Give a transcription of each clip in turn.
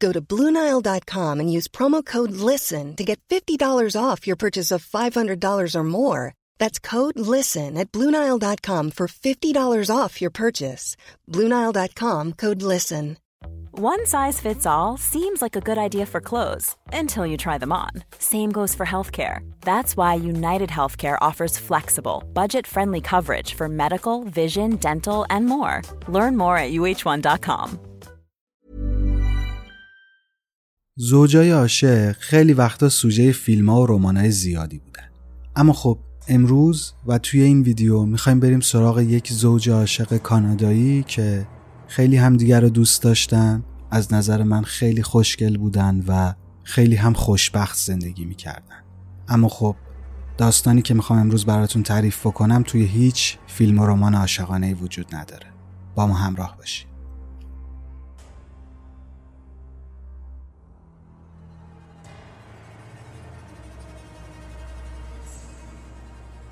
Go to BlueNile.com and use promo code LISTEN to get $50 off your purchase of $500 or more. That's code LISTEN at BlueNile.com for $50 off your purchase. BlueNile.com code LISTEN. One size fits all seems like a good idea for clothes until you try them on. Same goes for healthcare. That's why United Healthcare offers flexible, budget friendly coverage for medical, vision, dental, and more. Learn more at uh1.com. زوجای عاشق خیلی وقتا سوژه فیلم ها و رمان های زیادی بودن. اما خب امروز و توی این ویدیو می‌خوایم بریم سراغ یک زوج عاشق کانادایی که خیلی همدیگر رو دوست داشتن از نظر من خیلی خوشگل بودن و خیلی هم خوشبخت زندگی می‌کردن. اما خب داستانی که می‌خوام امروز براتون تعریف بکنم توی هیچ فیلم و رمان عاشقانه وجود نداره. با ما همراه باشید.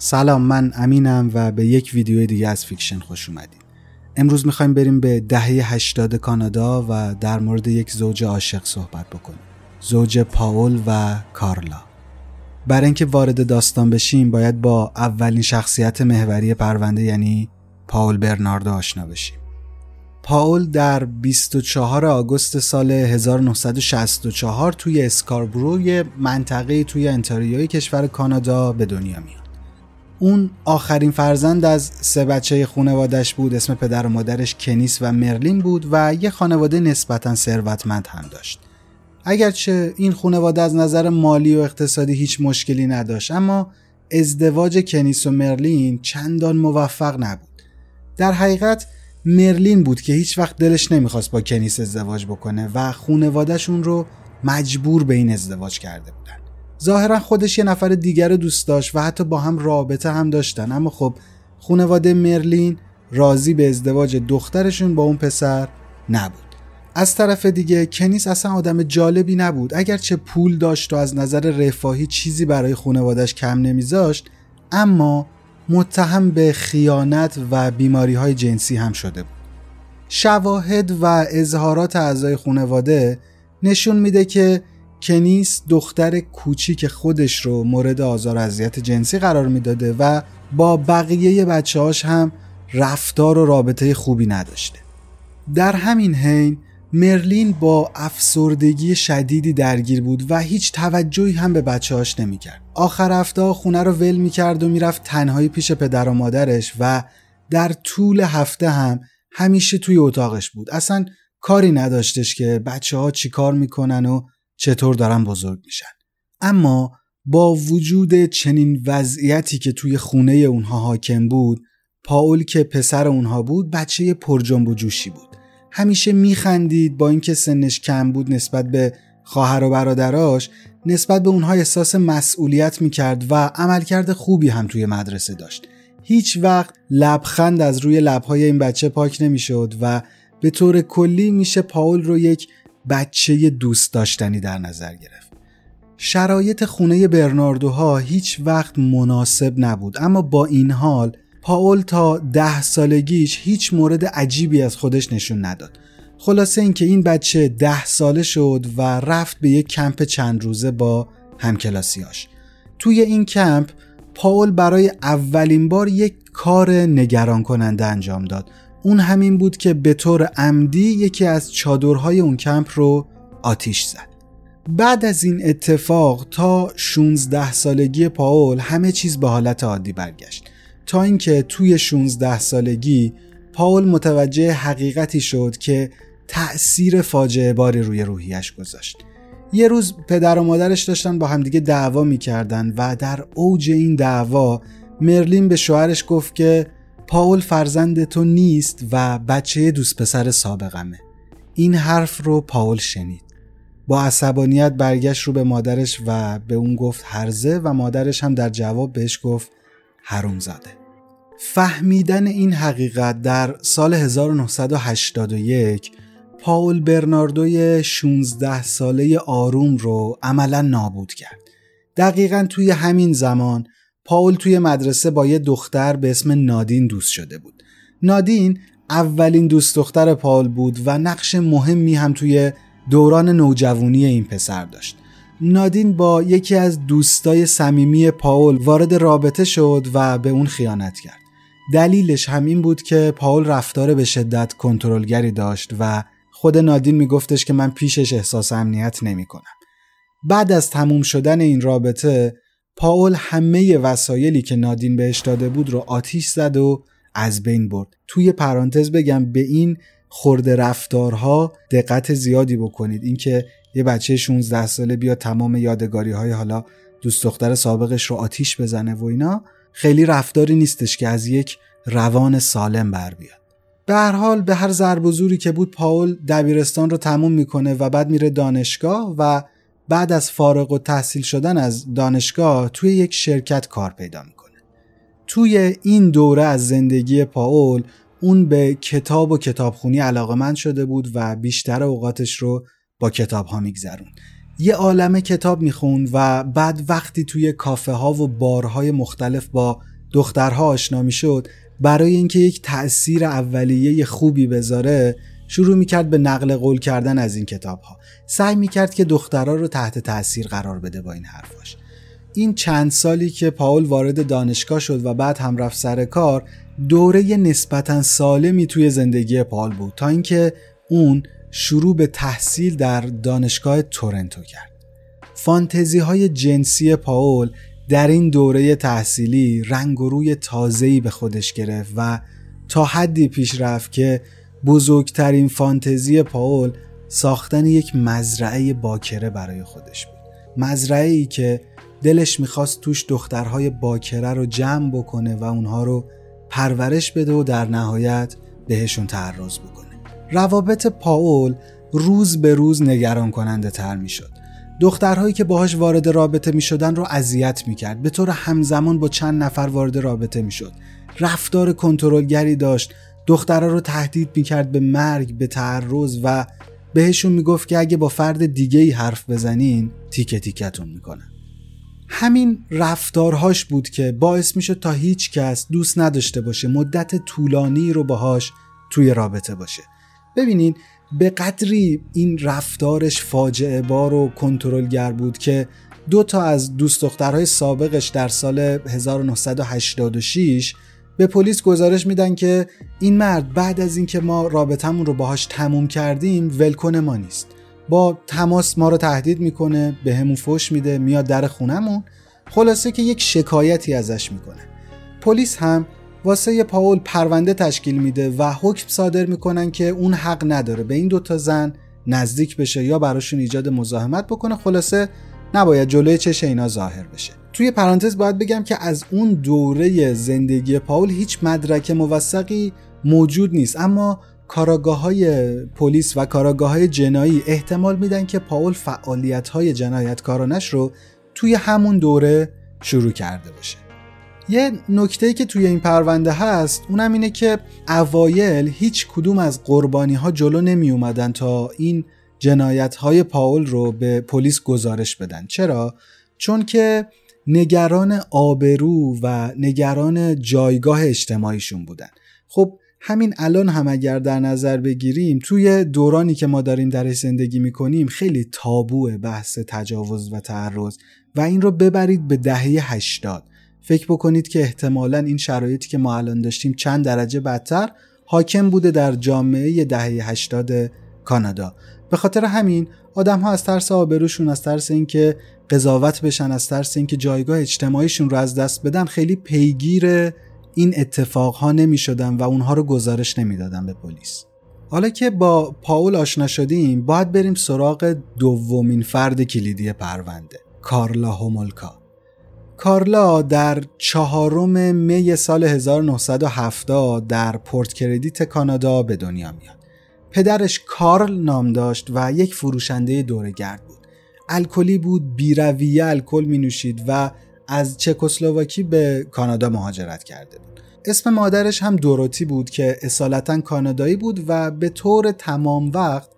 سلام من امینم و به یک ویدیو دیگه از فیکشن خوش اومدید امروز می‌خوایم بریم به دهه 80 کانادا و در مورد یک زوج عاشق صحبت بکنیم. زوج پاول و کارلا. برای اینکه وارد داستان بشیم باید با اولین شخصیت محوری پرونده یعنی پاول برناردو آشنا بشیم. پاول در 24 آگوست سال 1964 توی اسکاربرو یه منطقه توی انتاریوی کشور کانادا به دنیا میاد. اون آخرین فرزند از سه بچه خانوادش بود. اسم پدر و مادرش کنیس و مرلین بود و یه خانواده نسبتا ثروتمند هم داشت. اگرچه این خانواده از نظر مالی و اقتصادی هیچ مشکلی نداشت اما ازدواج کنیس و مرلین چندان موفق نبود. در حقیقت مرلین بود که هیچ وقت دلش نمی‌خواست با کنیس ازدواج بکنه و خونوادهشون رو مجبور به این ازدواج کرده بودن. ظاهرا خودش یه نفر دیگر رو دوست داشت و حتی با هم رابطه هم داشتن. اما خب خونواده مرلین راضی به ازدواج دخترشون با اون پسر نبود. از طرف دیگه کنیس اصلا آدم جالبی نبود. اگرچه پول داشت و از نظر رفاهی چیزی برای خونوادش کم نمیذاشت اما متهم به خیانت و بیماری های جنسی هم شده بود. شواهد و اظهارات اعضای خونواده نشون میده که کنیس دختر کوچیک خودش رو مورد آزار اذیت جنسی قرار می‌داده و با بقیه بچه هاش هم رفتار و رابطه خوبی نداشته. در همین حین مرلین با افسردگی شدیدی درگیر بود و هیچ توجهی هم به بچه هاش نمی‌کرد. آخر هفته خونه رو ول می‌کرد و می‌رفت تنهایی پیش پدر و مادرش و در طول هفته هم همیشه توی اتاقش بود. اصلا کاری نداشتش که بچه ها چی کار می‌کنن و چطور دارن بزرگ میشن. اما با وجود چنین وضعیتی که توی خونه اونها حاکم بود پاول که پسر اونها بود بچه پر جنب و جوشی بود. همیشه میخندید با اینکه سنش کم بود نسبت به خواهر و برادراش نسبت به اونها احساس مسئولیت می‌کرد و عملکرد خوبی هم توی مدرسه داشت. هیچ وقت لبخند از روی لبهای این بچه پاک نمی‌شد و به طور کلی میشه پاول رو یک بچه دوست داشتنی در نظر گرفت. شرایط خونه برناردوها هیچ وقت مناسب نبود اما با این حال پاول تا ده سالگیش هیچ مورد عجیبی از خودش نشون نداد. خلاصه اینکه این بچه ده ساله شد و رفت به یک کمپ چند روزه با همکلاسیاش توی این کمپ پاول برای اولین بار یک کار نگران کننده انجام داد. اون همین بود که به طور عمدی یکی از چادرهای اون کمپ رو آتیش زد. بعد از این اتفاق تا 16 سالگی پاول همه چیز به حالت عادی برگشت. تا اینکه توی 16 سالگی پاول متوجه حقیقتی شد که تأثیر فاجعه باری روی روحیش گذاشت. یه روز پدر و مادرش داشتن با همدیگه دعوا می‌کردن و در اوج این دعوا مرلین به شوهرش گفت که پاول فرزند تو نیست و بچه دوست پسر سابقمه. این حرف رو پاول شنید. با عصبانیت برگشت رو به مادرش و به اون گفت هرزه و مادرش هم در جواب بهش گفت حروم زاده فهمیدن این حقیقت در سال 1981 پاول برناردوی 16 ساله آروم رو عملا نابود کرد. دقیقا توی همین زمان پاول توی مدرسه با یه دختر به اسم نادین دوست شده بود. نادین اولین دوست دختر پاول بود و نقش مهمی هم توی دوران نوجوانی این پسر داشت. نادین با یکی از دوستای صمیمی پاول وارد رابطه شد و به اون خیانت کرد. دلیلش همین بود که پاول رفتار به شدت کنترلگری داشت و خود نادین میگفتش که من پیشش احساس امنیت نمی کنم. بعد از تموم شدن این رابطه پاول همه وسایلی که نادین بهش داده بود رو آتیش زد و از بین برد. توی پرانتز بگم به این خورده رفتارها دقت زیادی بکنید اینکه یه بچه 16 ساله بیا تمام یادگاری های حالا دوست دختر سابقش رو آتیش بزنه و اینا خیلی رفتاری نیستش که از یک روان سالم بر بیاد به هر حال به هر ضرب و زوری که بود پاول دبیرستان رو تموم می‌کنه و بعد میره دانشگاه و بعد از فارغ و تحصیل شدن از دانشگاه توی یک شرکت کار پیدا می‌کنه. توی این دوره از زندگی پاول اون به کتاب و کتابخونی علاقمند شده بود و بیشتر اوقاتش رو با کتاب ها میگذرون یه عالم کتاب می‌خوند و بعد وقتی توی کافه ها و بارهای مختلف با دخترها آشنا می‌شد برای اینکه یک تأثیر اولیه خوبی بذاره شروع می‌کرد به نقل قول کردن از این کتاب ها سعی می‌کرد که دخترها رو تحت تأثیر قرار بده با این حرفاش. این چند سالی که پاول وارد دانشگاه شد و بعد هم رفت سر کار دوره نسبتا سالمی توی زندگی پاول بود تا اینکه اون شروع به تحصیل در دانشگاه تورنتو کرد. فانتزی های جنسی پاول در این دوره تحصیلی رنگ و روی تازه‌ای به خودش گرفت و تا حدی پیش رفت که بزرگترین فانتزی پاول ساختن یک مزرعه باکره برای خودش بود مزرعه ای که دلش می‌خواست توش دخترهای باکره رو جمع بکنه و اونها رو پرورش بده و در نهایت بهشون تعرض بکنه روابط پاول روز به روز نگران کننده تر می شد. دخترهایی که باهاش وارد رابطه می شدن رو اذیت می کرد. به طور همزمان با چند نفر وارد رابطه می شد. رفتار کنترلگری داشت. دخترها رو تهدید می کرد به مرگ، به تعرض و بهشون می گفت که اگه با فرد دیگه ای حرف بزنین تیکه تیکتون می‌کنن. همین رفتارهاش بود که باعث میشه تا هیچ کس دوست نداشته باشه مدت طولانی رو باهاش توی رابطه باشه ببینین به قدری این رفتارش فاجعه بار و کنترلگر بود که دو تا از دوست دخترهای سابقش در سال 1986 به پلیس گزارش میدن که این مرد بعد از اینکه ما رابطمون رو باهاش تموم کردیم ولکن ما نیست. با تماس ما رو تهدید می‌کنه به همون فش میده میاد در خونمون خلاصه که یک شکایتی ازش می‌کنه. پلیس هم واسه پاول پرونده تشکیل میده و حکم صادر می‌کنن که اون حق نداره به این دوتا زن نزدیک بشه یا براشون ایجاد مزاحمت بکنه. خلاصه نباید جلوی چش اینا ظاهر بشه. توی پرانتز باید بگم که از اون دوره زندگی پاول هیچ مدرک موثقی موجود نیست. اما کاراگاه های پلیس و کاراگاه های جنایی احتمال میدن که پاول فعالیت های جنایتکارانش رو توی همون دوره شروع کرده باشه. یه نکته که توی این پرونده هست اونم اینه که اوایل هیچ کدوم از قربانی ها جلو نمی اومدن تا این جنایت های پاول رو به پلیس گزارش بدن. چرا؟ چون که نگران آبرو و نگران جایگاه اجتماعیشون بودن. خب همین الان هم اگر در نظر بگیریم توی دورانی که ما داریم درش زندگی می‌کنیم خیلی تابوه بحث تجاوز و تعرض و این رو ببرید به دهه 80 فکر بکنید که احتمالا این شرایطی که ما الان داشتیم چند درجه بدتر حاکم بوده در جامعه دهه 80 کانادا. به خاطر همین آدم ها از ترس آبروشون از ترس اینکه قضاوت بشن از ترس اینکه جایگاه اجتماعیشون رو از دست بدن خیلی پیگیر این اتفاق ها نمی شدن و اونها رو گزارش نمی‌دادن به پلیس. حالا که با پاول آشنا شدیم باید بریم سراغ دومین فرد کلیدی پرونده کارلا هومولکا. کارلا در چهارم می سال 1970 در پورت کردیت کانادا به دنیا میاد. پدرش کارل نام داشت و یک فروشنده دورگرد بود. الکلی بود بیرویه الکل می نوشید و از چکسلواکی به کانادا مهاجرت کرده بود. اسم مادرش هم دوروتی بود که اصالتا کانادایی بود و به طور تمام وقت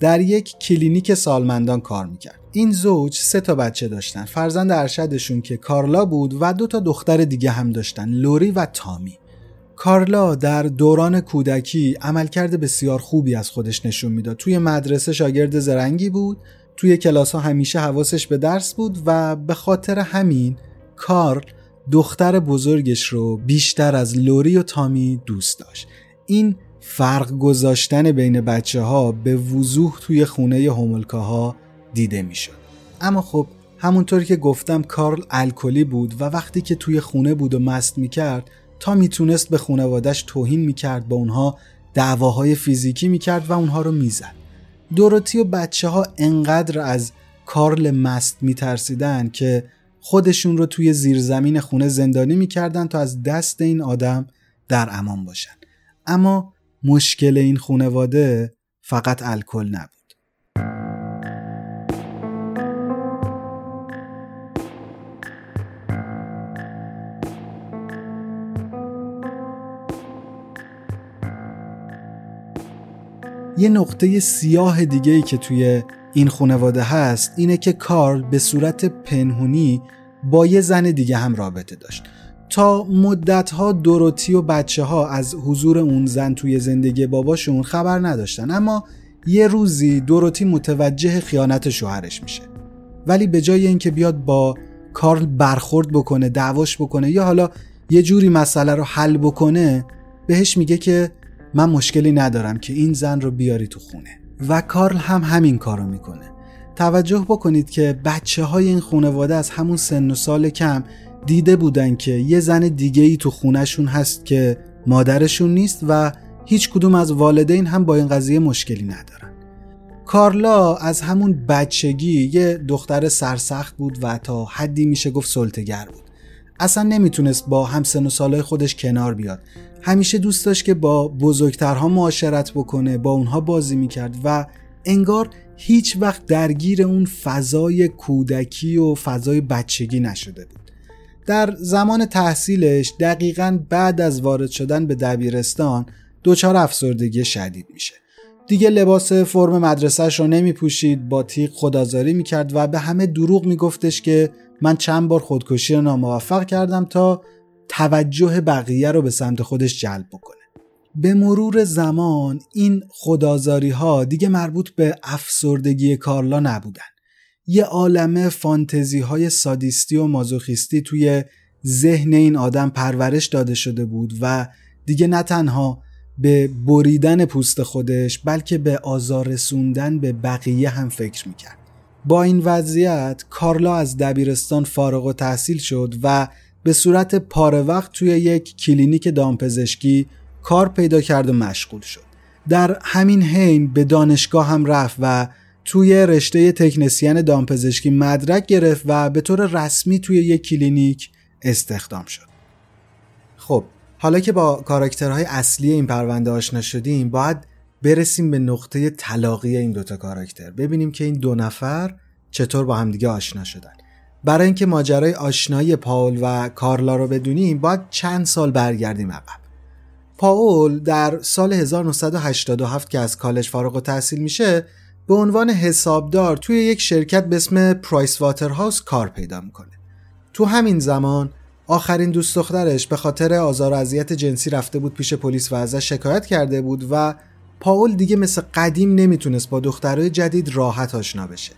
در یک کلینیک سالمندان کار می‌کرد. این زوج سه تا بچه داشتن. فرزند ارشدشون که کارلا بود و دو تا دختر دیگه هم داشتن لوری و تامی. کارلا در دوران کودکی عملکرد بسیار خوبی از خودش نشون می‌داد. توی مدرسه شاگرد زرنگی بود توی کلاس ها همیشه حواسش به درس بود و به خاطر همین کارل دختر بزرگش رو بیشتر از لوری و تامی دوست داشت. این فرق گذاشتن بین بچه ها به وضوح توی خونه ها دیده می‌شد. اما خب همونطوری که گفتم کارل الکلی بود و وقتی که توی خونه بود و مست می‌کرد تا می‌تونست به خانوادش توهین می‌کرد با اونها دعواهای فیزیکی می‌کرد و اونها رو می‌زد. دوروتی و بچه ها انقدر از کارل مست میترسیدن که خودشون رو توی زیرزمین خونه زندانی می‌کردن تا از دست این آدم در امان باشن. اما مشکل این خونواده فقط الکل نبود. یه نقطه سیاه دیگه ای که توی این خانواده هست اینه که کارل به صورت پنهونی با یه زن دیگه هم رابطه داشت. تا مدت ها دوروتی و بچه ها از حضور اون زن توی زندگی باباشون خبر نداشتن. اما یه روزی دوروتی متوجه خیانت شوهرش میشه. ولی به جای اینکه بیاد با کارل برخورد بکنه دعواش بکنه یا حالا یه جوری مسئله رو حل بکنه بهش میگه که من مشکلی ندارم که این زن رو بیاری تو خونه. و کارل هم همین کارو می‌کنه. توجه بکنید که بچه های این خانواده از همون سن و سال کم دیده بودن که یه زن دیگه ای تو خونهشون هست که مادرشون نیست و هیچ کدوم از والدین هم با این قضیه مشکلی ندارن. کارلا از همون بچگی یه دختر سرسخت بود و تا حدی میشه گفت سلطگر بود. اصلا نمی‌تونست با همسن و سالای خودش کنار بیاد. همیشه دوست داشت که با بزرگترها معاشرت بکنه با اونها بازی می‌کرد و انگار هیچ وقت درگیر اون فضای کودکی و فضای بچگی نشده بود. در زمان تحصیلش دقیقا بعد از وارد شدن به دبیرستان دچار افسردگی شدید میشه. دیگه لباس فرم مدرسهش رو نمی پوشید با تیغ خدازاری می‌کرد و به همه دروغ میگفتش که من چند بار خودکشی رو ناموفق کردم تا توجه بقیه رو به سمت خودش جلب بکنه. به مرور زمان این خدازاری ها دیگه مربوط به افسردگی کارلا نبودن. یه عالمه فانتزی های سادیستی و مازوخیستی توی ذهن این آدم پرورش داده شده بود و دیگه نه تنها به بریدن پوست خودش بلکه به آزار رسوندن به بقیه هم فکر می‌کرد. با این وضعیت کارلا از دبیرستان فارغ‌التحصیل شد و به صورت پاره وقت توی یک کلینیک دامپزشکی کار پیدا کرد و مشغول شد. در همین حین به دانشگاه هم رفت و توی رشته تکنسین دامپزشکی مدرک گرفت و به طور رسمی توی یک کلینیک استخدام شد. خب حالا که با کاراکترهای اصلی این پرونده آشنا شدیم باید برسیم به نقطه طلاقی این دوتا کاراکتر. ببینیم که این دو نفر چطور با همدیگه آشنا شدن. برای اینکه ماجرای آشنایی پاول و کارلا رو بدونیم باید چند سال برگردیم عقب. پاول در سال 1987 که از کالج فارغ و تحصیل میشه به عنوان حسابدار توی یک شرکت به اسم پرایس واترهاوس کار پیدا می‌کنه. تو همین زمان آخرین دوست دخترش به خاطر آزار و اذیت جنسی رفته بود پیش پلیس و ازش شکایت کرده بود و پاول دیگه مثل قدیم نمی‌تونست با دخترای جدید راحت آشنا بشه.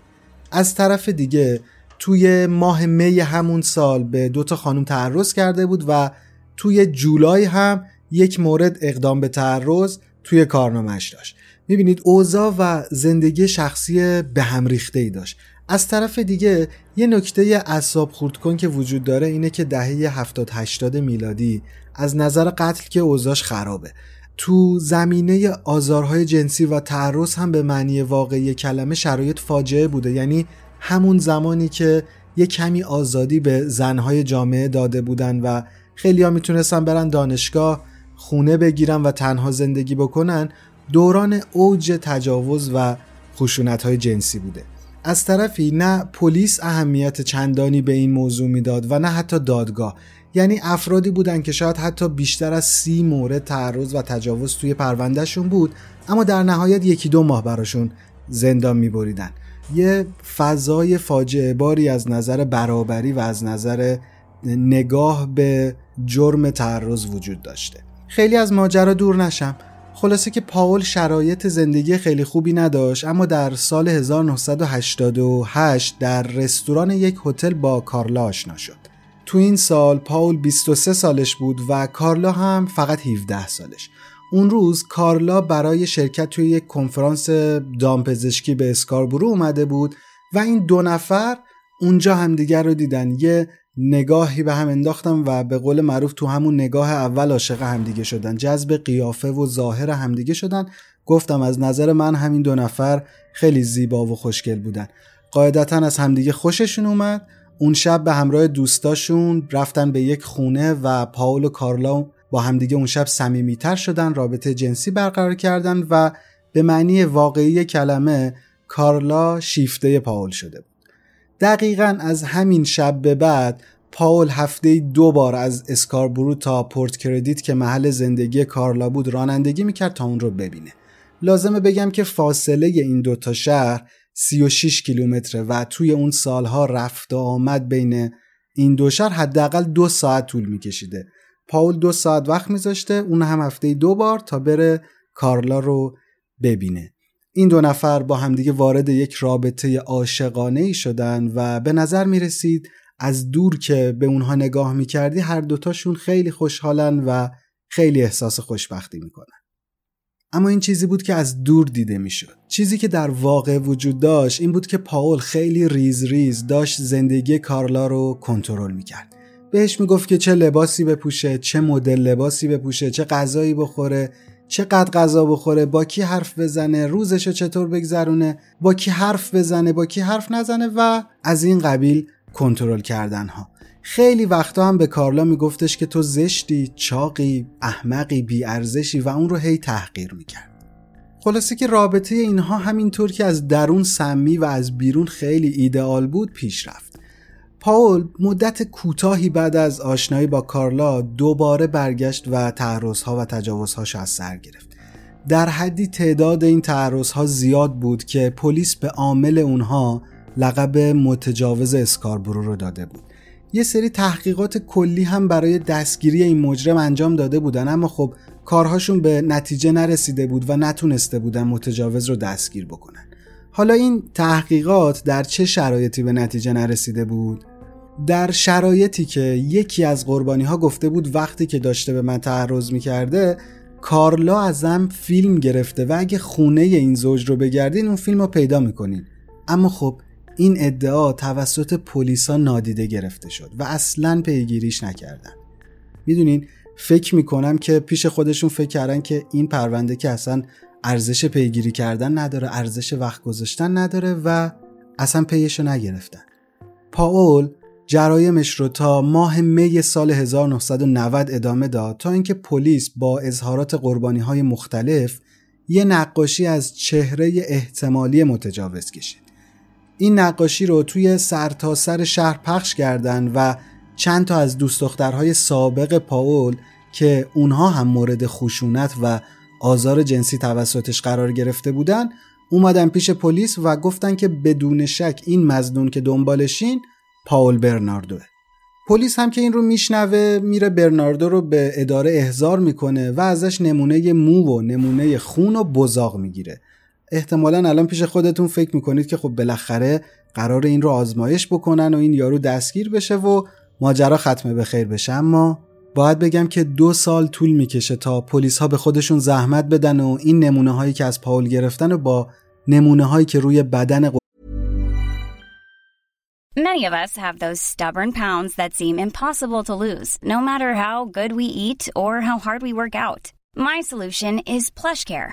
از طرف دیگه توی ماه می همون سال به دو تا خانم تعرض کرده بود و توی جولای هم یک مورد اقدام به تعرض توی کارنامهش داشت. می‌بینید اوضاع و زندگی شخصی به هم ریخته ای داشت. از طرف دیگه یه نکته اعصاب خورد کن که وجود داره اینه که دهه 70 80 میلادی از نظر قتل که اوضاعش خرابه. تو زمینه آزارهای جنسی و تعرض هم به معنی واقعی کلمه شرایط فاجعه بوده. یعنی همون زمانی که یه کمی آزادی به زنهای جامعه داده بودن و خیلی ها می‌تونستن برن دانشگاه خونه بگیرن و تنها زندگی بکنن دوران اوج تجاوز و خشونت های جنسی بوده. از طرفی نه پلیس اهمیت چندانی به این موضوع می‌داد و نه حتی دادگاه. یعنی افرادی بودن که شاید حتی بیشتر از سی مورد تعرض و تجاوز توی پروندهشون بود اما در نهایت یکی دو ماه براشون زندان میبریدن. یه فضای فاجعه باری از نظر برابری و از نظر نگاه به جرم تعرض وجود داشته. خیلی از ماجرا دور نشم. خلاصه که پاول شرایط زندگی خیلی خوبی نداشت اما در سال 1988 در رستوران یک هتل با کارلا آشنا شد. تو این سال پاول 23 سالش بود و کارلا هم فقط 17 سالش. اون روز کارلا برای شرکت توی یک کنفرانس دامپزشکی به اسکاربرو اومده بود و این دو نفر اونجا همدیگر رو دیدن. یه نگاهی به هم انداختم و به قول معروف تو همون نگاه اول عاشق همدیگه شدن. جذب قیافه و ظاهر همدیگه شدن. گفتم از نظر من همین دو نفر خیلی زیبا و خوشگل بودن. قاعدتا از همدیگه خوششون اومد. اون شب به همراه دوستاشون رفتن به یک خونه و پاول و کارلا با همدیگه اون شب صمیمیتر شدن رابطه جنسی برقرار کردن و به معنی واقعی کلمه کارلا شیفته پاول شده بود. دقیقا از همین شب به بعد پاول هفته دو بار از اسکاربرو تا پورت کردیت که محل زندگی کارلا بود رانندگی می‌کرد تا اون رو ببینه. لازمه بگم که فاصله این دوتا شهر 36 کیلومتره و توی اون سالها رفت و آمد بین این دو شهر حداقل دو ساعت طول میکشیده پاول دو ساعت وقت میذاشته اون هم هفته دو بار تا بره کارلا رو ببینه این دو نفر با همدیگه وارد یک رابطه عاشقانه ای شدن و به نظر می رسید از دور که به اونها نگاه می کردی هر دوتاشون خیلی خوشحالن و خیلی احساس خوشبختی می‌کنن. اما این چیزی بود که از دور دیده می‌شد. چیزی که در واقع وجود داشت این بود که پاول خیلی ریز ریز داشت زندگی کارلا رو کنترل می‌کرد. بهش می‌گفت که چه لباسی بپوشه، چه مدل لباسی بپوشه، چه غذایی بخوره، چقدر غذا بخوره با کی حرف بزنه روزشو چطور بگذرونه با کی حرف بزنه با کی حرف نزنه و از این قبیل کنترل کردن ها خیلی وقتا هم به کارلا میگفتش که تو زشتی چاقی احمقی بیارزشی و اون رو هی تحقیر می‌کرد. خلاصه که رابطه اینها همینطور که از درون سمی و از بیرون خیلی ایدئال بود پیش رفت. پاول مدت کوتاهی بعد از آشنایی با کارلا دوباره برگشت و تعرضها و تجاوزهاش از سر گرفت. در حدی تعداد این تعرضها زیاد بود که پلیس به عامل اونها لقب متجاوز اسکاربرو رو داده بود. یه سری تحقیقات کلی هم برای دستگیری این مجرم انجام داده بودن اما خب کارهاشون به نتیجه نرسیده بود و نتونسته بودن متجاوز رو دستگیر بکنن. حالا این تحقیقات در چه شرایطی به نتیجه نرسیده بود؟ در شرایطی که یکی از قربانی ها گفته بود وقتی که داشته به من تعرض می‌کرده کارلا ازم فیلم گرفته و اگه خونه این زوج رو بگردین اون فیلم رو پیدا می‌کنین. اما خب این ادعا توسط پلیسا نادیده گرفته شد و اصلا پیگیریش نکردن می‌دونین فکر می‌کنم که پیش خودشون فکر کردن که این پرونده که اصلا ارزش پیگیری کردن نداره ارزش وقت گذاشتن نداره و اصلا پیشو نگرفتن پاول جرایمش رو تا ماه می سال 1990 ادامه داد تا اینکه پلیس با اظهارات قربانی های مختلف یه نقاشی از چهره احتمالی متجاوز کشید. این نقاشی رو توی سرتاسر سر شهر پخش کردن و چند تا از دوست دخترهای سابق پاول که اونها هم مورد خشونت و آزار جنسی توسطش قرار گرفته بودن اومدن پیش پلیس و گفتن که بدون شک این مزنون که دنبالشین پاول برناردوه پلیس هم که این رو میشنوه میره برناردو رو به اداره احضار می‌کنه و ازش نمونه مو و نمونه خون و بزاق می‌گیره. احتمالا الان پیش خودتون فکر می‌کنید که خب بالاخره قرار این رو آزمایش بکنن و این یارو دستگیر بشه و ماجرا ختمه به خیر بشه اما باید بگم که دو سال طول می‌کشه تا پلیس ها به خودشون زحمت بدن و این نمونه هایی که از پاول گرفتن و با نمونه هایی که روی بدن Many of us have those stubborn pounds that seem impossible to lose, no matter how good we eat or how hard we work out. My solution is PlushCare.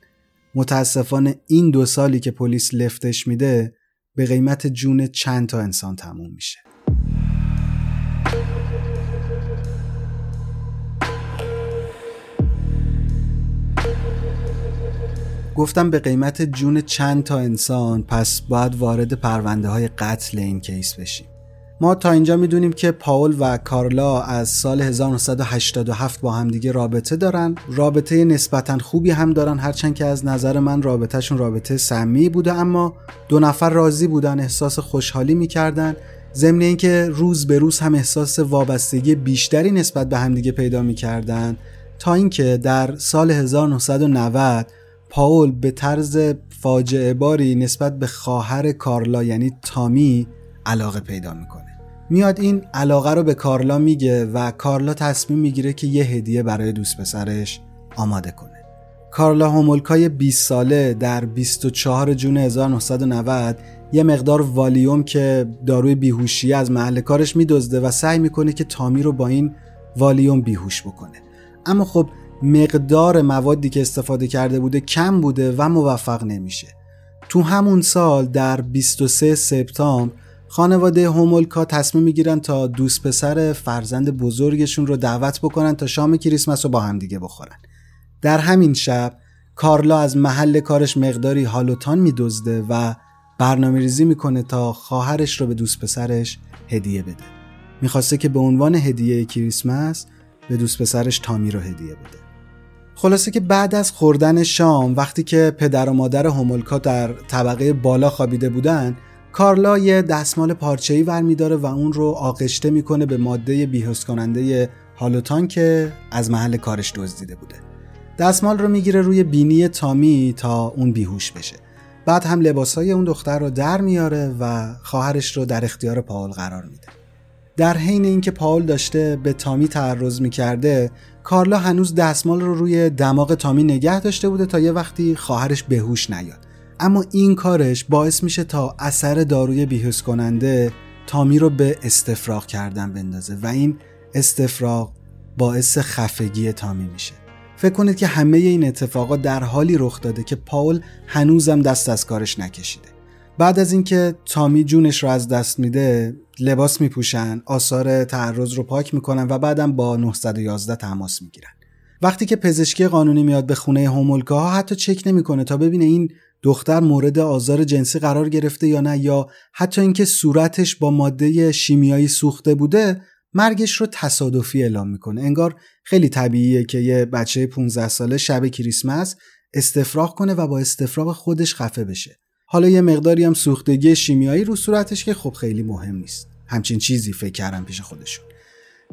متاسفانه این دو سالی که پلیس لفتش میده به قیمت جون چند تا انسان تموم میشه. گفتم به قیمت جون چند تا انسان پس باید وارد پرونده های قتل این کیس بشیم ما تا اینجا می‌دونیم که پاول و کارلا از سال 1987 با همدیگه رابطه دارن. رابطه نسبتا خوبی هم دارن هرچند که از نظر من رابطهشون رابطه سمی بوده اما دو نفر راضی بودن احساس خوشحالی می‌کردن. ضمن اینکه روز به روز هم احساس وابستگی بیشتری نسبت به همدیگه پیدا می‌کردن. تا اینکه در سال 1990 پاول به طرز فاجعه باری نسبت به خواهر کارلا یعنی تامی علاقه پیدا می‌کنه. میاد این علاقه رو به کارلا میگه و کارلا تصمیم می‌گیره که یه هدیه برای دوست پسرش آماده کنه. کارلا هومولکای 20 ساله در 24 جون 1990 یه مقدار والیوم که داروی بیهوشی از محل کارش میدزده و سعی می‌کنه که تامی رو با این والیوم بیهوش بکنه. اما خب مقدار موادی که استفاده کرده بوده کم بوده و موفق نمیشه. تو همون سال در 23 سپتامبر خانواده هومولکا تصمیم می‌گیرن تا دوست پسر فرزند بزرگشون رو دعوت بکنن تا شام کریسمس رو با هم دیگه بخورن. در همین شب کارلا از محل کارش مقداری هالوتان میدزده و برنامه ریزی می‌کنه تا خواهرش رو به دوست پسرش هدیه بده. می‌خواسته که به عنوان هدیه کریسمس به دوست پسرش تامی رو هدیه بده. خلاصه که بعد از خوردن شام وقتی که پدر و مادر هومولکا در طبقه بالا خوابیده بودن کارلا یه دستمال پارچه‌ای ور میداره و اون رو آغشته می‌کنه به ماده بیهوش کننده هالوتان که از محل کارش دزدیده بوده. دستمال رو می‌گیره روی بینی تامی تا اون بیهوش بشه. بعد هم لباسای اون دختر رو در میاره و خواهرش رو در اختیار پاول قرار میده. در حین اینکه پاول داشته به تامی تعرض می‌کرده کارلا هنوز دستمال رو روی دماغ تامی نگه داشته بوده تا یه وقتی خواهرش بهوش نیاد. اما این کارش باعث میشه تا اثر داروی بیهوش کننده تامی رو به استفراغ کردن بندازه و این استفراغ باعث خفگی تامی میشه. فکر کنید که همه این اتفاقات در حالی رخ داده که پاول هنوزم دست از کارش نکشیده. بعد از اینکه تامی جونش رو از دست میده لباس میپوشن آثار تعرض رو پاک می‌کنن و بعدم با 911 تماس می‌گیرن. وقتی که پزشکی قانونی میاد به خونه هومولکا حتی چک نمی‌کنه تا ببینه این دختر مورد آزار جنسی قرار گرفته یا نه یا حتی اینکه صورتش با ماده شیمیایی سوخته بوده مرگش رو تصادفی اعلام می‌کنه. انگار خیلی طبیعیه که یه بچه 15 ساله شب کریسمس استفراغ کنه و با استفراغ خودش خفه بشه. حالا یه مقداری هم سوختگی شیمیایی رو صورتش که خب خیلی مهم نیست. همچین چیزی فکر کردم پیش خودشون.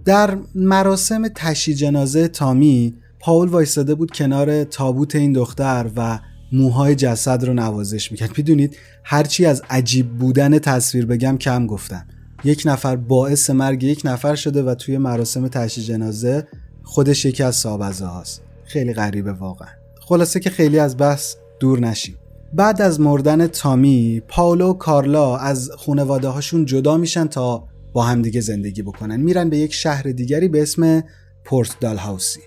در مراسم تشی جنازه تامی پاول وایستاده بود کنار تابوت این دختر و موهای جسد رو نوازش می‌کرد. می‌دونید هرچی از عجیب بودن تصویر بگم کم گفتم. یک نفر باعث مرگ یک نفر شده و توی مراسم تشی جنازه خودش یکی از سابزه هاست. خیلی غریبه واقعا. خلاصه که خیلی از بحث دور نشیم. بعد از مردن تامی پاولو و کارلا از خانواده هاشون جدا میشن تا با همدیگه زندگی بکنن. میرن به یک شهر دیگری به اسم پورت دالهاوسی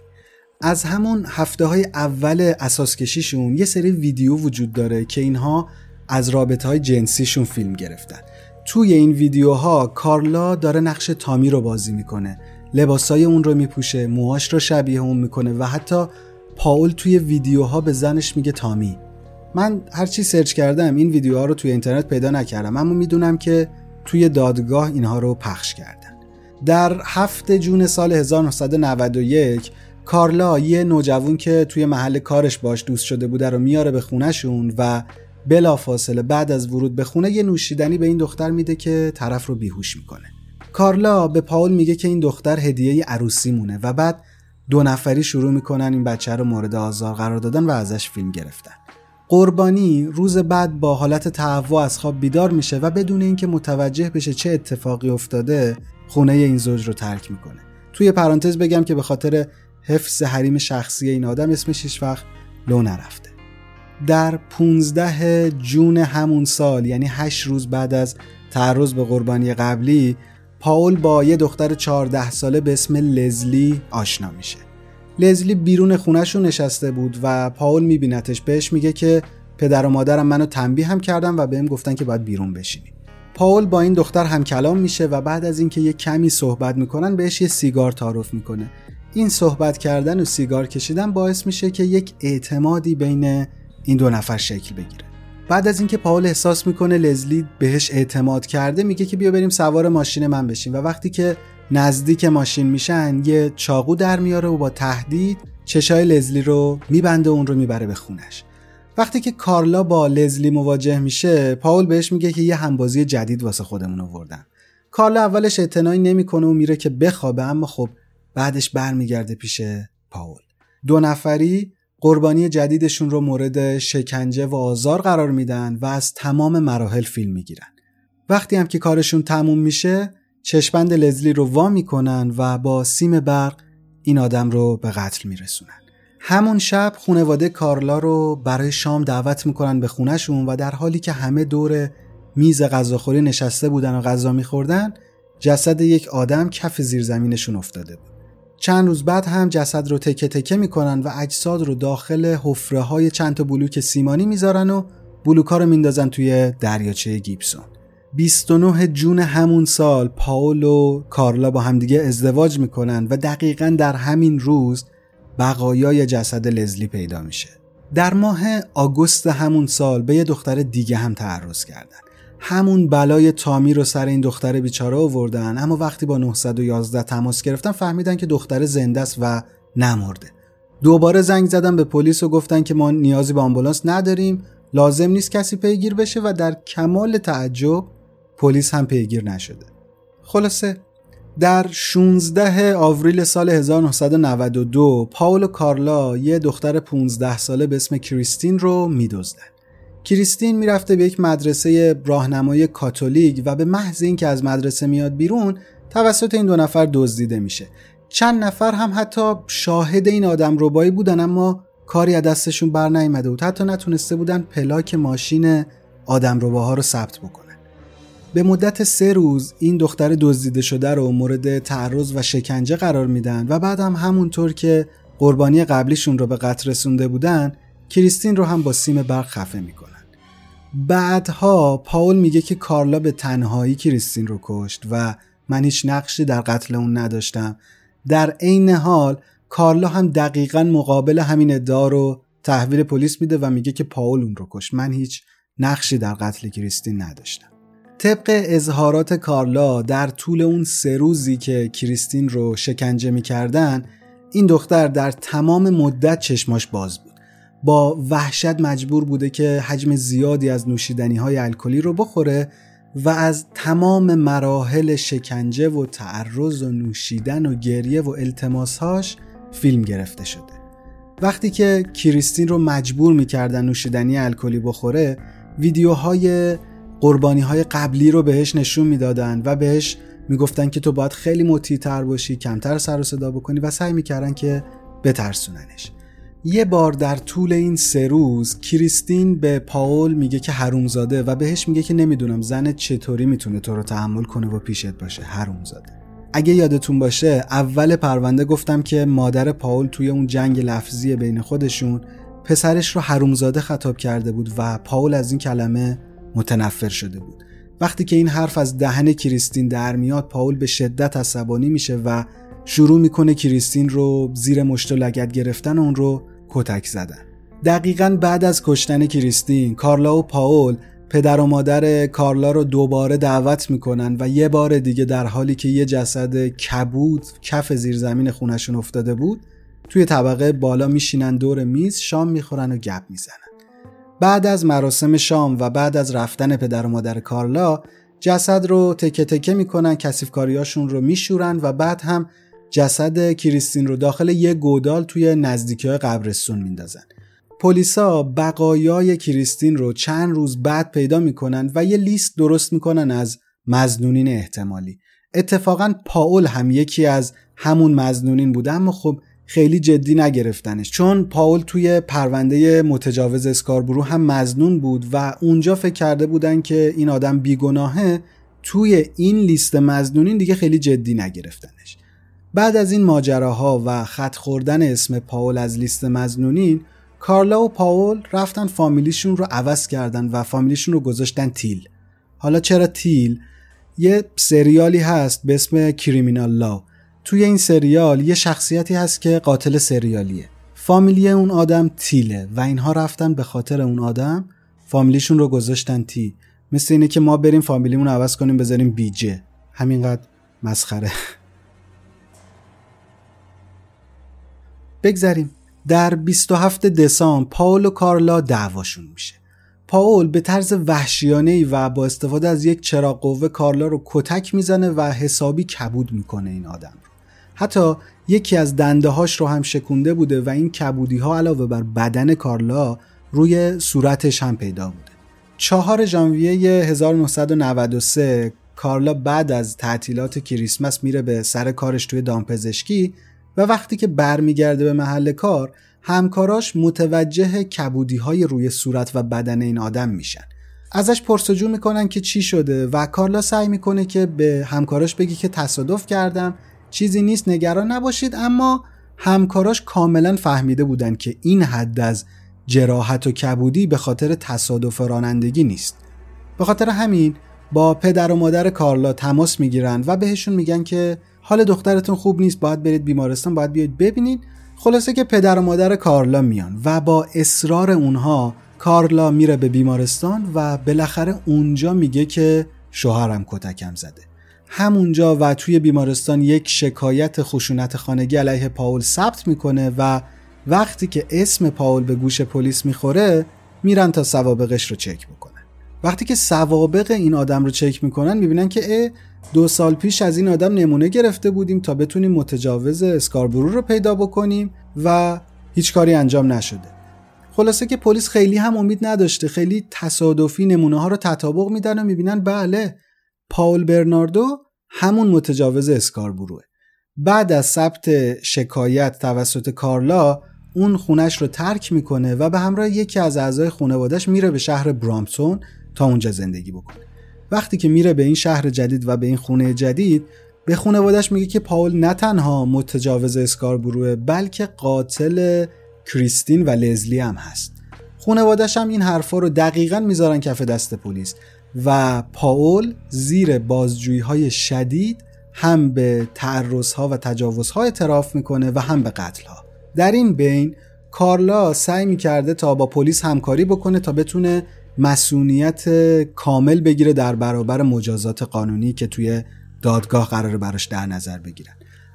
از همون هفته های اول اساس کشیشون یه سری ویدیو وجود داره که اینها از رابطه های جنسیشون فیلم گرفتن. توی این ویدیوها کارلا داره نقش تامی رو بازی می‌کنه. لباسای اون رو میپوشه موهاش رو شبیه اون می‌کنه و حتی پاول توی ویدیوها به زنش میگه تامی. من هرچی سرچ کردم این ویدیوها رو توی اینترنت پیدا نکردم اما می‌دونم که توی دادگاه اینها رو پخش کردن. در هفت جون سال 1991 کارلا یه نوجوان که توی محل کارش باش دوست شده بوده رو میاره به خونهشون و بلافاصله بعد از ورود به خونه یه نوشیدنی به این دختر میده که طرف رو بیهوش می‌کنه. کارلا به پاول میگه که این دختر هدیه عروسی مونه و بعد دو نفری شروع می‌کنن این بچه رو مورد آزار قرار دادن و ازش فیلم گرفتن. قربانی روز بعد با حالت تهوع از خواب بیدار میشه و بدون اینکه متوجه بشه چه اتفاقی افتاده خونه این زوج رو ترک می‌کنه. توی پرانتز بگم که به خاطر حفظ حریم شخصی این آدم اسمش هیچ وقت لو نرفته. در 15 جون همون سال یعنی 8 روز بعد از تعرض به قربانی قبلی پاول با یه دختر 14 ساله به اسم لزلی آشنا میشه. لزلی بیرون خونهشون نشسته بود و پاول میبینتش. بهش میگه که پدر و مادرم منو تنبیه هم کردن و بهم گفتن که باید بیرون بشینی. پاول با این دختر هم کلام میشه و بعد از اینکه یه کمی صحبت می‌کنن بهش یه سیگار تعارف می‌کنه. این صحبت کردن و سیگار کشیدن باعث میشه که یک اعتمادی بین این دو نفر شکل بگیره. بعد از اینکه پاول احساس می‌کنه لزلی بهش اعتماد کرده میگه که بیا بریم سوار ماشین من بشیم. و وقتی که نزدیک ماشین میشن یه چاقو در میاره و با تهدید چشای لزلی رو میبنده و اون رو می‌بره به خونش. وقتی که کارلا با لزلی مواجه میشه پاول بهش میگه که یه همبازی جدید واسه خودمون آوردن. کارلا اولش اعتنایی نمی‌کنه و میره که بخوابه اما خب بعدش برمیگرده پیش پاول. دو نفری قربانی جدیدشون رو مورد شکنجه و آزار قرار میدن و از تمام مراحل فیلم می‌گیرن. وقتی هم که کارشون تموم میشه چشمند لزلی رو وا می‌کنن و با سیم برق این آدم رو به قتل میرسونن. همون شب خونواده کارلا رو برای شام دعوت می‌کنن به خونهشون و در حالی که همه دور میز غذاخوری نشسته بودن و غذا میخوردن جسد یک آدم کف زیرزمینشون افتاده بود. چند روز بعد هم جسد رو تکه تکه می‌کنن و اجساد رو داخل حفره های چند تا بلوک سیمانی می‌ذارن و بلوکا رو میندازن توی دریاچه گیبسون. 29 جون همون سال پاول و کارلا با همدیگه ازدواج می‌کنن و دقیقا در همین روز بقایای جسد لزلی پیدا میشه. در ماه آگوست همون سال به یه دختر دیگه هم تعرض کردن. همون بلای تامی رو سر این دختر بیچاره آوردن اما وقتی با 911 تماس گرفتن فهمیدن که دختر زنده است و نمرده. دوباره زنگ زدن به پلیس و گفتن که ما نیازی به آمبولانس نداریم لازم نیست کسی پیگیر بشه و در کمال تعجب پلیس هم پیگیر نشده. خلاصه در 16 آوریل سال 1992 پاول و کارلا یه دختر 15 ساله به اسم کریستین رو میدزدن. کریستین می‌رفته به یک مدرسه راهنمای کاتولیک و به محض اینکه از مدرسه میاد بیرون توسط این دو نفر دزدیده میشه. چند نفر هم حتی شاهد این آدم ربایی بودن اما کاری از دستشون بر نیامده بود. حتی نتونسته بودن پلاک ماشین آدم رباها رو ثبت بکنن. به مدت سه روز این دختر دزدیده شده رو مورد تعرض و شکنجه قرار میدن و بعد هم همونطور که قربانی قبلیشون رو به قتل رسونده بودن کریستین رو هم با سیم برق خفه می‌کنن بعدها پاول میگه که کارلا به تنهایی کریستین رو کشت و من هیچ نقشی در قتل اون نداشتم. در عین حال کارلا هم دقیقا مقابل همین ادعا رو تحویل پلیس میده و میگه که پاول اون رو کشت. من هیچ نقشی در قتل کریستین نداشتم. طبق اظهارات کارلا در طول اون سه روزی که کریستین رو شکنجه می‌کردن این دختر در تمام مدت چشماش باز بود. با وحشت مجبور بوده که حجم زیادی از نوشیدنی های الکلی رو بخوره و از تمام مراحل شکنجه و تعرض و نوشیدن و گریه و التماسهاش فیلم گرفته شده. وقتی که کریستین رو مجبور می‌کردن نوشیدنی الکلی بخوره ویدیوهای قربانی های قبلی رو بهش نشون می‌دادن و بهش می‌گفتن که تو باید خیلی مطیع تر باشی کمتر سر و صدا بکنی و سعی می‌کردن که بترسوننش. یه بار در طول این سه روز کریستین به پاول میگه که حرومزاده و بهش میگه که نمی‌دونم زن چطوری می‌تونه تو رو تحمل کنه و پیشت باشه. حرومزاده. اگه یادتون باشه اول پرونده گفتم که مادر پاول توی اون جنگ لفظی بین خودشون پسرش رو حرومزاده خطاب کرده بود و پاول از این کلمه متنفر شده بود. وقتی که این حرف از دهن کریستین در میاد پاول به شدت عصبانی میشه و شروع می‌کنه کریستین رو زیر مشت و لگت گرفتن اون رو کتک زدن. دقیقا بعد از کشتن کریستین کارلا و پاول پدر و مادر کارلا رو دوباره دعوت می‌کنن و یه بار دیگه در حالی که یه جسد کبود کف زیرزمین خونشون افتاده بود توی طبقه بالا میشینن دور میز شام می‌خورن و گپ می‌زنن. بعد از مراسم شام و بعد از رفتن پدر و مادر کارلا جسد رو تکه تکه می‌کنن کسیف کاریاشون رو میشورن و بعد هم جسد کریستین رو داخل یه گودال توی نزدیکی های قبرستون میندازن. پلیسا بقایای کریستین رو چند روز بعد پیدا می‌کنن و یه لیست درست می‌کنن از مزنونین احتمالی. اتفاقا پاول هم یکی از همون مزنونین بوده اما خب خیلی جدی نگرفتنش چون پاول توی پرونده متجاوز اسکاربرو هم مزنون بود و اونجا فکر کرده بودن که این آدم بیگناهه توی این لیست مزنونین دیگه خیلی جدی نگرفتنش. بعد از این ماجراها و خط خوردن اسم پاول از لیست مزنونین کارلا و پاول رفتن فامیلیشون رو عوض کردن و فامیلیشون رو گذاشتن تیل. حالا چرا تیل؟ یه سریالی هست به اسم کریمینال لا توی این سریال یه شخصیتی هست که قاتل سریالیه. فامیلی اون آدم تیله و اینها رفتن به خاطر اون آدم فامیلیشون رو گذاشتن تی مثل اینه که ما بریم فامیلیمون عوض کنیم بذاریم بیجه همینقدر مسخره. بگذریم. در 27 دسامبر پاول و کارلا دعواشون میشه. پاول به طرز وحشیانه و با استفاده از یک چراغ قوه کارلا رو کتک می‌زنه و حسابی کبود می‌کنه این آدم رو. حتی یکی از دنده هاش رو هم شکونده بوده و این کبودی ها علاوه بر بدن کارلا روی صورتش هم پیدا بوده. چهار ژانویه 1993 کارلا بعد از تعطیلات کریسمس میره به سر کارش توی دامپزشکی و وقتی که برمیگرده به محل کار همکاراش متوجه کبودی های روی صورت و بدن این آدم میشن. ازش پرسجو می‌کنن که چی شده و کارلا سعی می‌کنه که به همکاراش بگی که تصادف کردم. چیزی نیست نگران نباشید اما همکاراش کاملا فهمیده بودن که این حد از جراحت و کبودی به خاطر تصادف رانندگی نیست. به خاطر همین با پدر و مادر کارلا تماس می‌گیرن و بهشون میگن که حال دخترتون خوب نیست باید برید بیمارستان باید بیاید ببینید. خلاصه که پدر و مادر کارلا میان و با اصرار اونها کارلا میره به بیمارستان و بالاخره اونجا میگه که شوهرم کتکم زده. همونجا و توی بیمارستان یک شکایت خشونت خانگی علیه پاول ثبت می‌کنه و وقتی که اسم پاول به گوش پلیس می‌خوره میرن تا سوابقش رو چک بکنن وقتی که سوابق این آدم رو چک می‌کنن می‌بینن که دو سال پیش از این آدم نمونه گرفته بودیم تا بتونیم متجاوز اسکاربرو رو پیدا بکنیم و هیچ کاری انجام نشده. خلاصه که پلیس خیلی هم امید نداشته. خیلی تصادفی نمونه ها رو تطابق میدن و می‌بینن بله پاول برناردو همون متجاوز اسکاربروه. بعد از ثبت شکایت توسط کارلا اون خونش رو ترک می‌کنه و به همراه یکی از اعضای خانوادش میره به شهر برامتون تا اونجا زندگی بکنه. وقتی که میره به این شهر جدید و به این خونه جدید به خانوادش میگه که پاول نه تنها متجاوز اسکاربروه بلکه قاتل کریستین و لزلی هم هست. خانوادش هم این حرفا رو دقیقا می‌ذارن کف دست پلیس و پاول زیر بازجویی های شدید هم به تعرض ها و تجاوز ها اعتراف می‌کنه و هم به قتل ها در این بین کارلا سعی می‌کرده تا با پلیس همکاری بکنه تا بتونه مسئولیت کامل بگیره در برابر مجازات قانونی که توی دادگاه قرار براش در نظر بگیرن.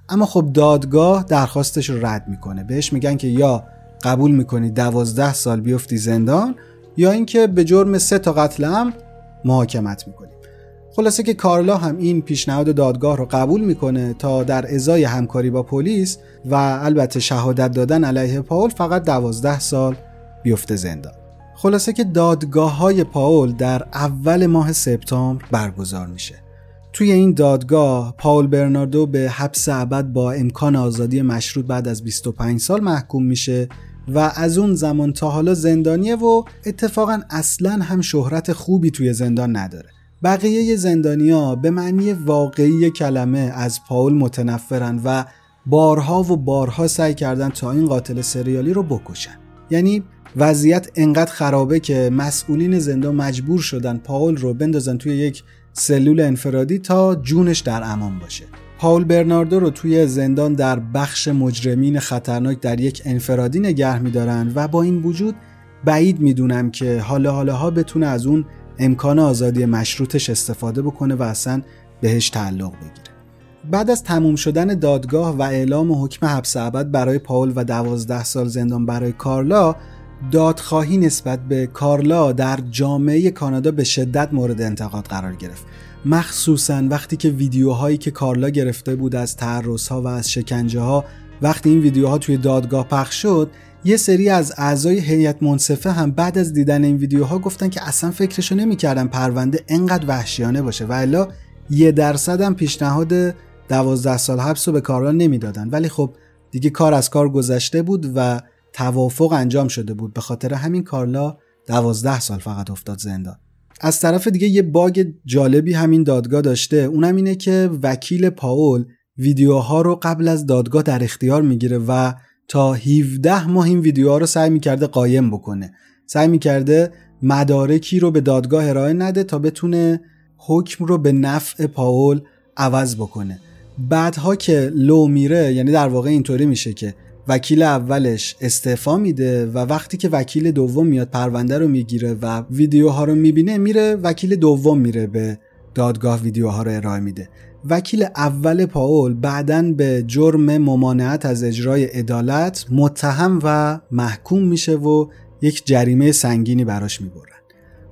اما خب دادگاه درخواستش رو رد می‌کنه. بهش میگن که یا قبول می‌کنی دوازده سال بیفتی زندان یا اینکه به جرم سه تا قتل هم محاکمت می‌کنیم خلاصه که کارلا هم این پیشنهاد دادگاه رو قبول می‌کنه تا در ازای همکاری با پلیس و البته شهادت دادن علیه پاول فقط دوازده سال بیفته زندان. خلاصه که دادگاه های پاول در اول ماه سپتامبر برگزار میشه. توی این دادگاه پاول برناردو به حبس ابد با امکان آزادی مشروط بعد از 25 سال محکوم میشه و از اون زمان تا حالا زندانیه و اتفاقا اصلا هم شهرت خوبی توی زندان نداره. بقیه زندانیا به معنی واقعی کلمه از پاول متنفرن و بارها و بارها سعی کردن تا این قاتل سریالی رو بکشن. یعنی وضعیت انقدر خرابه که مسئولین زندان مجبور شدن پاول رو بندازن توی یک سلول انفرادی تا جونش در امان باشه. پاول برناردو رو توی زندان در بخش مجرمین خطرناک در یک انفرادی نگه میدارن و با این وجود بعید می‌دونم که حالا حالا ها بتونه از اون امکان آزادی مشروطش استفاده بکنه و اصلا بهش تعلق بگیره. بعد از تموم شدن دادگاه و اعلام حکم حبس ابد برای پاول و دوازده سال زندان برای کارلا دادخواهی نسبت به کارلا در جامعه کانادا به شدت مورد انتقاد قرار گرفت. مخصوصا وقتی که ویدیوهایی که کارلا گرفته بود از تعرض و از شکنجه ها وقتی این ویدیوها توی دادگاه پخش شد یه سری از اعضای هیئت منصفه هم بعد از دیدن این ویدیوها گفتن که اصلا فکرشو نمی‌کردن پرونده انقدر وحشیانه باشه و الا یه درصد هم پیشنهاد دوازده سال حبس رو به کارلا نمی‌دادن. ولی خب دیگه کار از کار گذشته بود و توافق انجام شده بود. به خاطر همین کارلا دوازده سال فقط افتاد زندان. از طرف دیگه یه باگ جالبی همین دادگاه داشته. اونم اینه که وکیل پاول ویدیوها رو قبل از دادگاه در اختیار می‌گیره و تا 17 ماه این ویدیوها رو سعی می‌کرده قایم بکنه. سعی می‌کرده مدارکی رو به دادگاه ارائه نده تا بتونه حکم رو به نفع پاول عوض بکنه. بعدها که لو میره یعنی در واقع اینطوری میشه که وکیل اولش استعفا میده و وقتی که وکیل دوم میاد پرونده رو می‌گیره و ویدیوها رو می‌بینه میره وکیل دوم میره به دادگاه ویدیوها رو ارائه میده. وکیل اول پاول بعدا به جرم ممانعت از اجرای عدالت متهم و محکوم میشه و یک جریمه سنگینی براش می‌برن.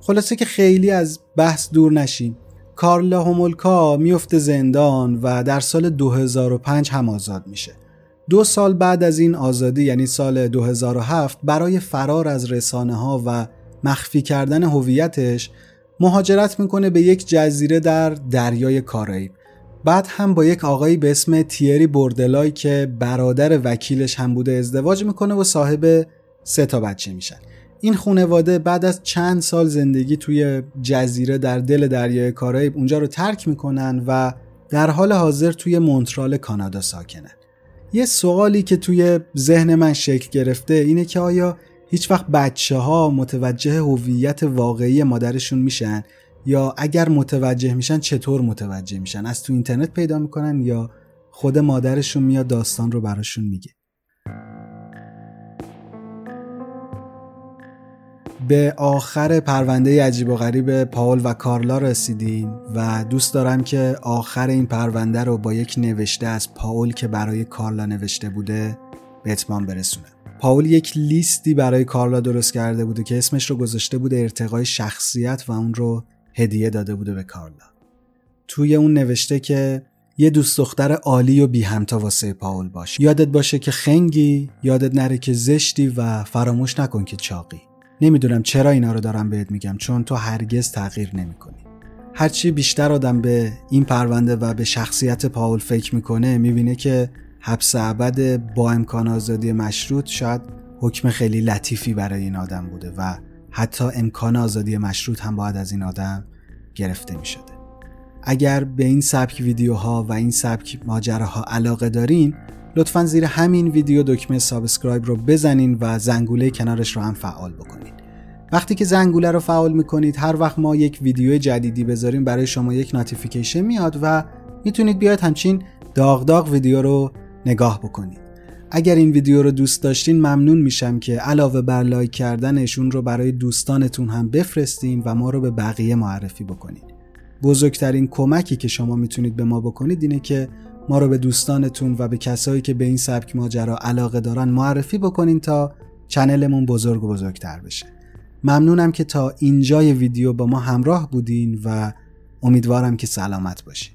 خلاصه که خیلی از بحث دور نشیم کارلا هومولکا میفته زندان و در سال 2005 هم آزاد میشه. دو سال بعد از این آزادی یعنی سال 2007 برای فرار از رسانه ها و مخفی کردن هویتش مهاجرت می‌کنه به یک جزیره در دریای کارائیب. بعد هم با یک آقایی به اسم تیری بردلای که برادر وکیلش هم بوده ازدواج می‌کنه و صاحب سه تا بچه میشن. این خونواده بعد از چند سال زندگی توی جزیره در دل دریای کارائیب اونجا رو ترک می‌کنن و در حال حاضر توی مونترال کانادا ساکنن. یه سوالی که توی ذهن من شکل گرفته اینه که آیا هیچ وقت بچه ها متوجه هویت واقعی مادرشون میشن؟ یا اگر متوجه میشن چطور متوجه میشن؟ از تو اینترنت پیدا می‌کنن یا خود مادرشون میاد داستان رو براشون میگه؟ به آخر پرونده عجیب و غریب پاول و کارلا رسیدیم و دوست دارم که آخر این پرونده رو با یک نوشته از پاول که برای کارلا نوشته بوده به اتمام برسونم. پاول یک لیستی برای کارلا درست کرده بوده که اسمش رو گذاشته بوده ارتقای شخصیت و اون رو هدیه داده بوده به کارلا. توی اون نوشته که یه دوست دختر عالی و بی همتا واسه پاول باش. یادت باشه که خنگی یادت نره که زشتی و فراموش نکن که چاقی. نمی‌دونم چرا اینا رو دارم بهت میگم چون تو هرگز تغییر نمی‌کنی. هرچی بیشتر آدم به این پرونده و به شخصیت پاول فکر می‌کنه می‌بینه که حبس ابد با امکان آزادی مشروط شاید حکم خیلی لطیفی برای این آدم بوده و حتی امکان آزادی مشروط هم باید از این آدم گرفته می شده. اگر به این سبک ویدیوها و این سبک ماجراها علاقه دارین لطفا زیر همین ویدیو دکمه subscribe رو بزنین و زنگوله کنارش رو هم فعال بکنین وقتی که زنگوله رو فعال می‌کنید هر وقت ما یک ویدیو جدیدی بذاریم برای شما یک ناتیفیکیشن میاد و می‌تونید بیاید همچین داغ داغ ویدیو رو نگاه بکنید اگر این ویدیو رو دوست داشتین ممنون میشم که علاوه بر لایک کردنشون رو برای دوستانتون هم بفرستین و ما رو به بقیه معرفی بکنید بزرگترین کمکی که شما می‌تونید به ما بکنید اینه که ما رو به دوستانتون و به کسایی که به این سبک ماجرا علاقه دارن معرفی بکنین تا چنلمون بزرگ و بزرگتر بشه. ممنونم که تا اینجای ویدیو با ما همراه بودین و امیدوارم که سلامت باشین.